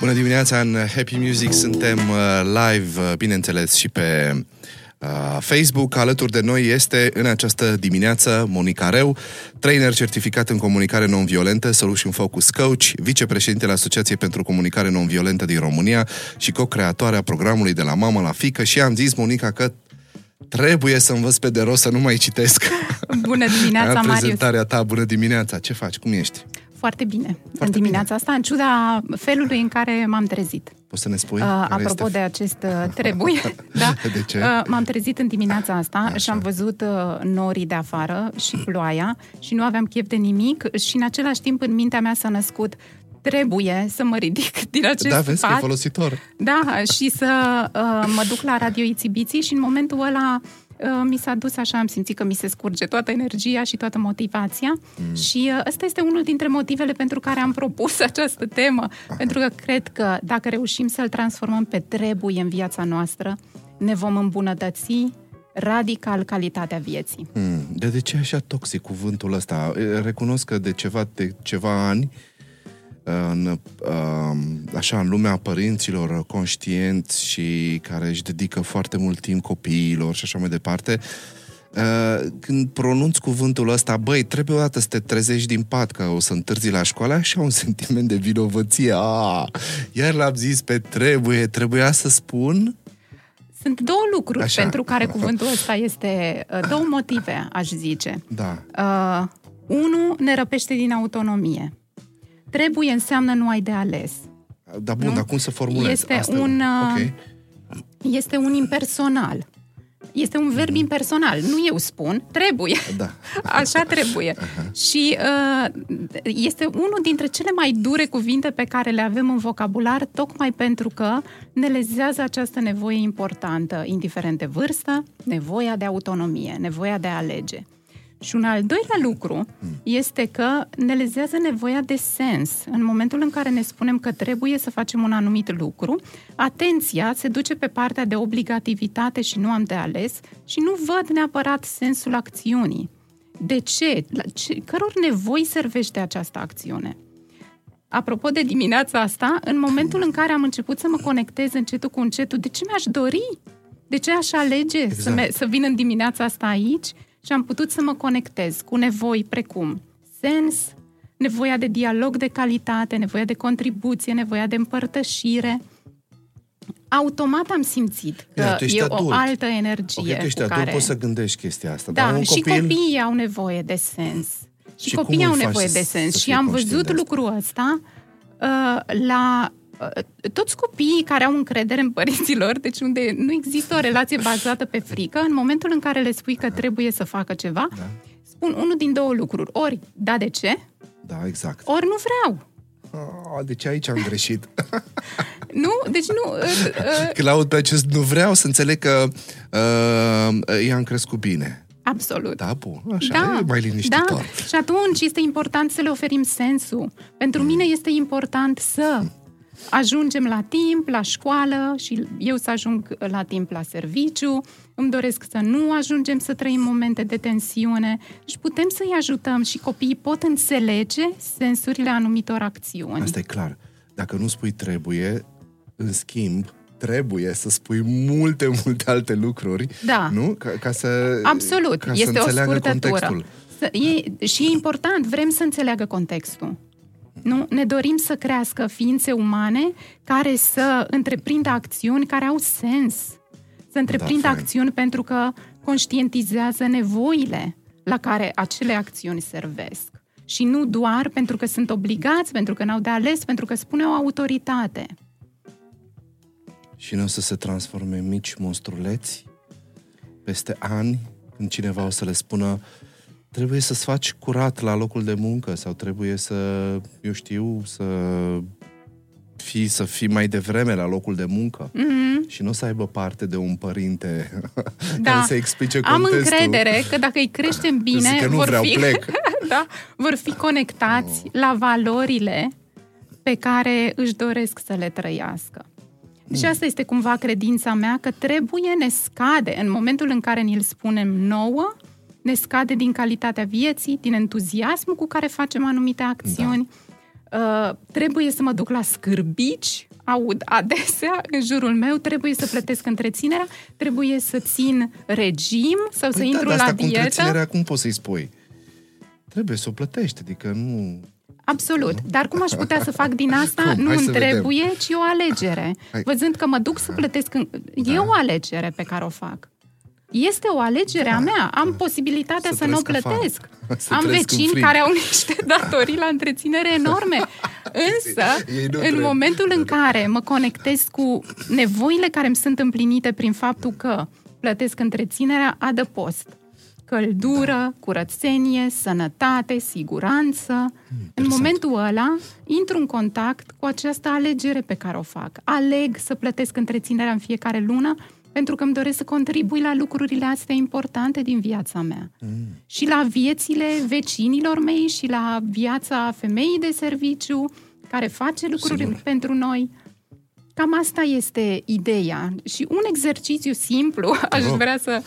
Bună dimineața în Happy Music, suntem uh, live, uh, bineînțeles, și pe uh, Facebook. Alături de noi este în această dimineață Monica Reu, trainer certificat în comunicare non-violentă, Solution Focus Coach, vicepreședintele Asociației pentru Comunicare Non-Violentă din România și co-creatoarea programului de la mamă la fică și am zis, Monica, că trebuie să învăț pe de rost să nu mai citesc. Bună dimineața, Marius! prezentarea ta, bună dimineața! Ce faci? Cum ești? Foarte bine. Foarte în dimineața bine. asta, în ciuda felului în care m-am trezit. Poți să ne spui? Uh, apropo este... de acest uh, trebuie, da? De ce? Uh, m-am trezit în dimineața asta Așa. și am văzut uh, norii de afară și ploaia și nu aveam chef de nimic și în același timp în mintea mea s-a născut trebuie să mă ridic din acest Da, vezi pat. că e folositor. Da, și să uh, mă duc la Radio Ițibiții și în momentul ăla uh, mi s-a dus așa, am simțit că mi se scurge toată energia și toată motivația mm. și uh, ăsta este unul dintre motivele pentru care am propus această temă, Aha. pentru că cred că dacă reușim să-l transformăm pe trebuie în viața noastră, ne vom îmbunătăți radical calitatea vieții. Hmm. De, de ce e așa toxic cuvântul ăsta? E, Recunosc că de ceva, de ceva ani în, uh, așa, în lumea părinților conștienți și care își dedică foarte mult timp copiilor și așa mai departe, uh, când pronunți cuvântul ăsta, băi, trebuie o dată să te trezești din pat că o să întârzi la școală, așa un sentiment de vinovăție. A, iar l-am zis pe trebuie, trebuia să spun Sunt două lucruri Așa. pentru care cuvântul ăsta este... uh, Două motive, aș zice. Da. Uh, unu, ne răpește din autonomie. Trebuie înseamnă nu ai de ales. Dar bun, Nu? dar cum să formulez? Este Asta e un, uh, Ok. Este un impersonal. Este un verb impersonal. Nu eu spun, trebuie. Da. Așa trebuie. Și uh, este unul dintre cele mai dure cuvinte pe care le avem în vocabular, tocmai pentru că ne lezează această nevoie importantă, indiferent de vârstă, nevoia de autonomie, nevoia de a alege. Și un al doilea lucru este că ne lezează nevoia de sens. În momentul în care ne spunem că trebuie să facem un anumit lucru, atenția se duce pe partea de obligativitate și nu am de ales și nu văd neapărat sensul acțiunii. De ce? La ce căror nevoi servește această acțiune? Apropo de dimineața asta, în momentul în care am început să mă conectez încetul cu încetul, de ce mi-aș dori? De ce aș alege exact. să, me- să vin în dimineața asta aici și am putut să mă conectez cu nevoi precum sens, nevoia de dialog de calitate, nevoia de contribuție, nevoia de împărtășire. Automat am simțit că Ia, tu ești e adult. o altă energie Ok, tu ești cu adult, care... poți să gândești chestia asta. dar Da, un și copil... copiii au nevoie de sens. Și, Și copiii cum au îl faci nevoie să- de sens. să Și fie am conștient văzut de asta? lucrul ăsta uh, la uh, toți copiii care au încredere în părinților, deci unde nu există o relație bazată pe frică, în momentul în care le spui că trebuie să facă ceva, Da. spun unul din două lucruri. Ori, da, de ce? Da, exact. Ori nu vreau. Ah, deci aici am greșit. Nu? Deci nu... Uh, uh, Când aud pe acest nu vreau să înțeleg că uh, i-am crescut bine. absolut. Da, bun, așa, e mai liniștitor. Da, și atunci este important să le oferim sensul. Pentru mine este important să ajungem la timp, la școală și eu să ajung la timp la serviciu. Îmi doresc să nu ajungem să trăim momente de tensiune și putem să-i ajutăm și copiii pot înțelege sensurile anumitor acțiuni. Asta e clar. Dacă nu spui trebuie, în schimb, trebuie să spui multe, multe alte lucruri, Da. nu? Ca, ca să Absolut, ca să este o înțeleagă scurtătură. contextul. Să, e, și e important, vrem să înțeleagă contextul. Nu? Ne dorim să crească ființe umane care să întreprindă acțiuni care au sens. Să întreprindă fain. acțiuni pentru că conștientizează nevoile la care acele acțiuni servesc. Și nu doar pentru că sunt obligați, pentru că n-au de ales, pentru că spune o autoritate. Și nu o să se transforme în mici monstruleți peste ani, când cineva o să le spună trebuie să-ți faci curat la locul de muncă sau trebuie să, eu știu, să fii, să fii mai devreme la locul de muncă Mm-hmm. și nu o să aibă parte de un părinte Da. care să explice Am contextul. încredere că dacă îi creștem bine, Zic că nu vor, vreau, fi, plec. da, vor fi conectați la valorile pe care își doresc să le trăiască. Și asta este cumva credința mea că trebuie, ne scade, în momentul în care ni-l spunem nouă, ne scade din calitatea vieții, din entuziasmul cu care facem anumite acțiuni. Uh, trebuie să mă duc la scârbici aud adesea în jurul meu, trebuie să plătesc întreținerea, trebuie să țin regim sau păi să da, intru dar asta la cu dietă. întreținerea, cum poți să-i spui? Trebuie să o plătești, adică nu... Absolut. Dar cum aș putea să fac din asta? Cum? Nu Hai îmi să vedem. trebuie, ci o alegere. Hai. Văzând că mă duc să plătesc... În... E Da. o alegere pe care o fac. Este o alegere a mea. Am posibilitatea Să să, nu o trăiesc afară. plătesc. Să Am trăiesc în vecini frig. care au niște datorii la întreținere enorme. Însă, Ei nu în trebuie. momentul în care mă conectez cu nevoile care îmi sunt împlinite prin faptul că plătesc întreținerea, adăpost. Căldură, curățenie, sănătate, siguranță. În momentul ăla, intru în contact cu această alegere pe care o fac. Aleg să plătesc întreținerea în fiecare lună pentru că îmi doresc să contribui la lucrurile astea importante din viața mea. Mm. Și la viețile vecinilor mei și la viața femeii de serviciu care face lucruri Sigur. pentru noi. Cam asta este ideea. Și un exercițiu simplu, aș rog. vrea să...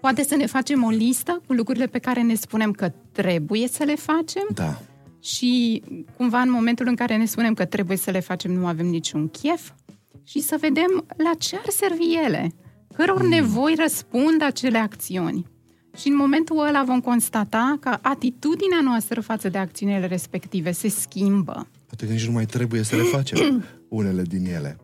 Poate să ne facem o listă cu lucrurile pe care ne spunem că trebuie să le facem Da. și cumva în momentul în care ne spunem că trebuie să le facem nu avem niciun chef și să vedem la ce ar servi ele, căror Mm. nevoi răspund acele acțiuni. Și în momentul ăla vom constata că atitudinea noastră față de acțiunile respective se schimbă. Poate că nici nu mai trebuie să le facem unele din ele.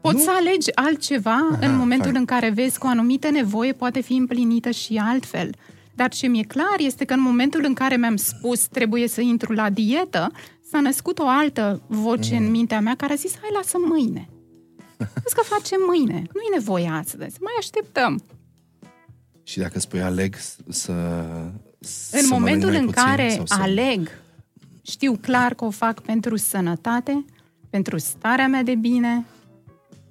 Poți Nu? să alegi altceva Aha, în momentul fain. în care vezi că o anumită nevoie poate fi împlinită și altfel. Dar ce mi-e clar este că în momentul în care mi-am spus trebuie să intru la dietă, s-a născut o altă voce Mm. în mintea mea care a zis, hai, lasă mâine. Vezi că facem mâine. Nu e nevoie astăzi. Mai așteptăm. Și dacă spui aleg să În să momentul mănânc în mai puțin care sau să... aleg, știu clar că o fac pentru sănătate, pentru starea mea de bine,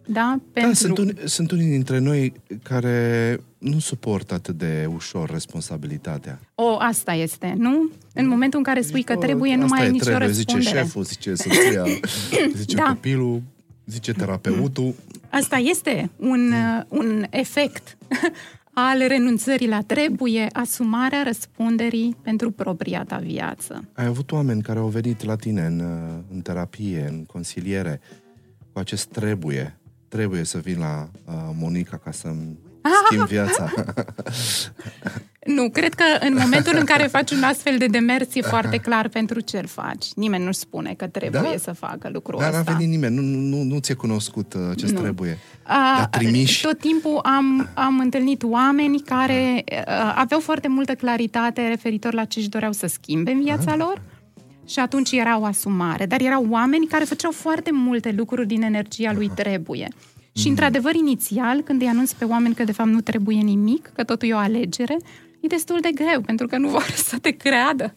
da? Pentru... Da, sunt, un, sunt unii dintre noi care nu suportă atât de ușor responsabilitatea. O, asta este, nu? În momentul în care spui că Bă, trebuie, nu asta mai ai e, nicio trebuie, răspundere. Zice șeful, zice soția, zice Da. copilul, zice terapeutul. Asta este un, uh, un efect al renunțării la trebuie, asumarea răspunderii pentru propria ta viață. Ai avut oameni care au venit la tine în, uh, în terapie, în consiliere, cu acest trebuie. Trebuie să vin la uh, Monica ca să-mi schimb viața. Nu, cred că în momentul în care faci un astfel de demers e foarte clar pentru ce îl faci. Nimeni nu spune că trebuie Da? să facă lucrul Dar n-a ăsta. venit nimeni, nu, nu, nu ți-e cunoscut uh, acest Nu. trebuie. A, Dar trimiși... Tot timpul am, am întâlnit oameni care uh, aveau foarte multă claritate referitor la ce își doreau să schimbe în viața lor și atunci era o asumare. Dar erau oameni care făceau foarte multe lucruri din energia lui trebuie. Și, într-adevăr, inițial, când îi anunț pe oameni că, de fapt, nu trebuie nimic, că totul e o alegere, e destul de greu, pentru că nu vor să te creadă.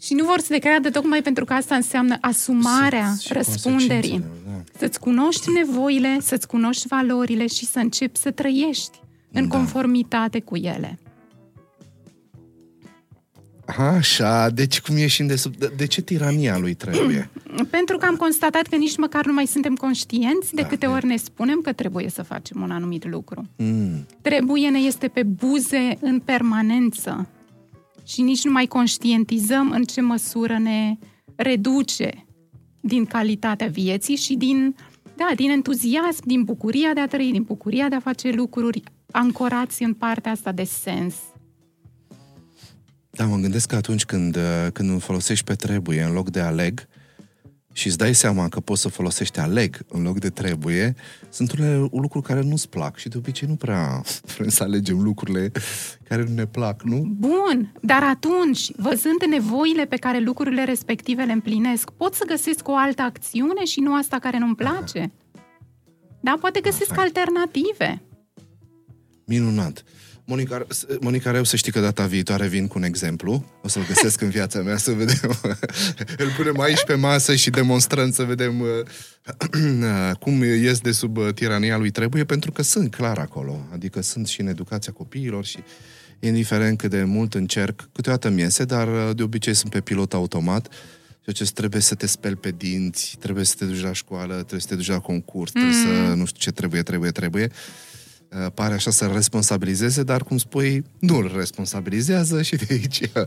Și nu vor să te creadă tocmai pentru că asta înseamnă asumarea Și răspunderii. consecințele, da. Să-ți cunoști nevoile, să-ți cunoști valorile și să începi să trăiești în Da. conformitate cu ele. Așa, deci cum ieșim de sub... De, de ce tirania lui trebuie? Pentru că am constatat că nici măcar nu mai suntem conștienți de Da, câte e. ori ne spunem că trebuie să facem un anumit lucru. Mm. Trebuie ne este pe buze în permanență și nici nu mai conștientizăm în ce măsură ne reduce din calitatea vieții și din, da, din entuziasm, din bucuria de a trăi, din bucuria de a face lucruri ancorați în partea asta de sens. Da, mă gândesc că atunci când, uh, când îl folosești pe trebuie în loc de aleg și îți dai seama că poți să folosești aleg în loc de trebuie, sunt unele lucruri care nu-ți plac și de obicei nu prea vrem să alegem lucrurile care nu ne plac, nu? Bun, dar atunci, văzând nevoile pe care lucrurile respective le împlinesc, pot să găsesc o altă acțiune și nu asta care nu-mi place? Da, poate găsesc fain. alternative. Minunat. Monica, Monica Reu, să știi că data viitoare vin cu un exemplu. O să-l găsesc în viața mea să vedem. Îl punem aici pe masă și demonstrăm să vedem uh, cum ies de sub uh, tirania lui trebuie, pentru că sunt clar acolo. Adică sunt și în educația copiilor și indiferent cât de mult încerc, câteodată mi iese, dar uh, de obicei sunt pe pilot automat. Ceea ce trebuie să te speli pe dinți, trebuie să te duci la școală, trebuie să te duci la concurs, trebuie să nu știu ce trebuie, trebuie, trebuie. Uh, pare așa să-l responsabilizeze, dar cum spui, nu îl responsabilizează și de aici uh,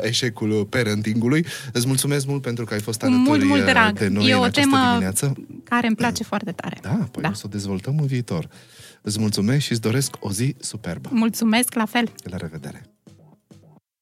eșecul parentingului. Îți mulțumesc mult pentru că ai fost alături mult, mult uh, drag. de noi e în o această temă dimineață. care îmi place foarte tare. Da, păi da. o să o dezvoltăm în viitor. Îți mulțumesc și îți doresc o zi superbă. Mulțumesc, la fel. La revedere!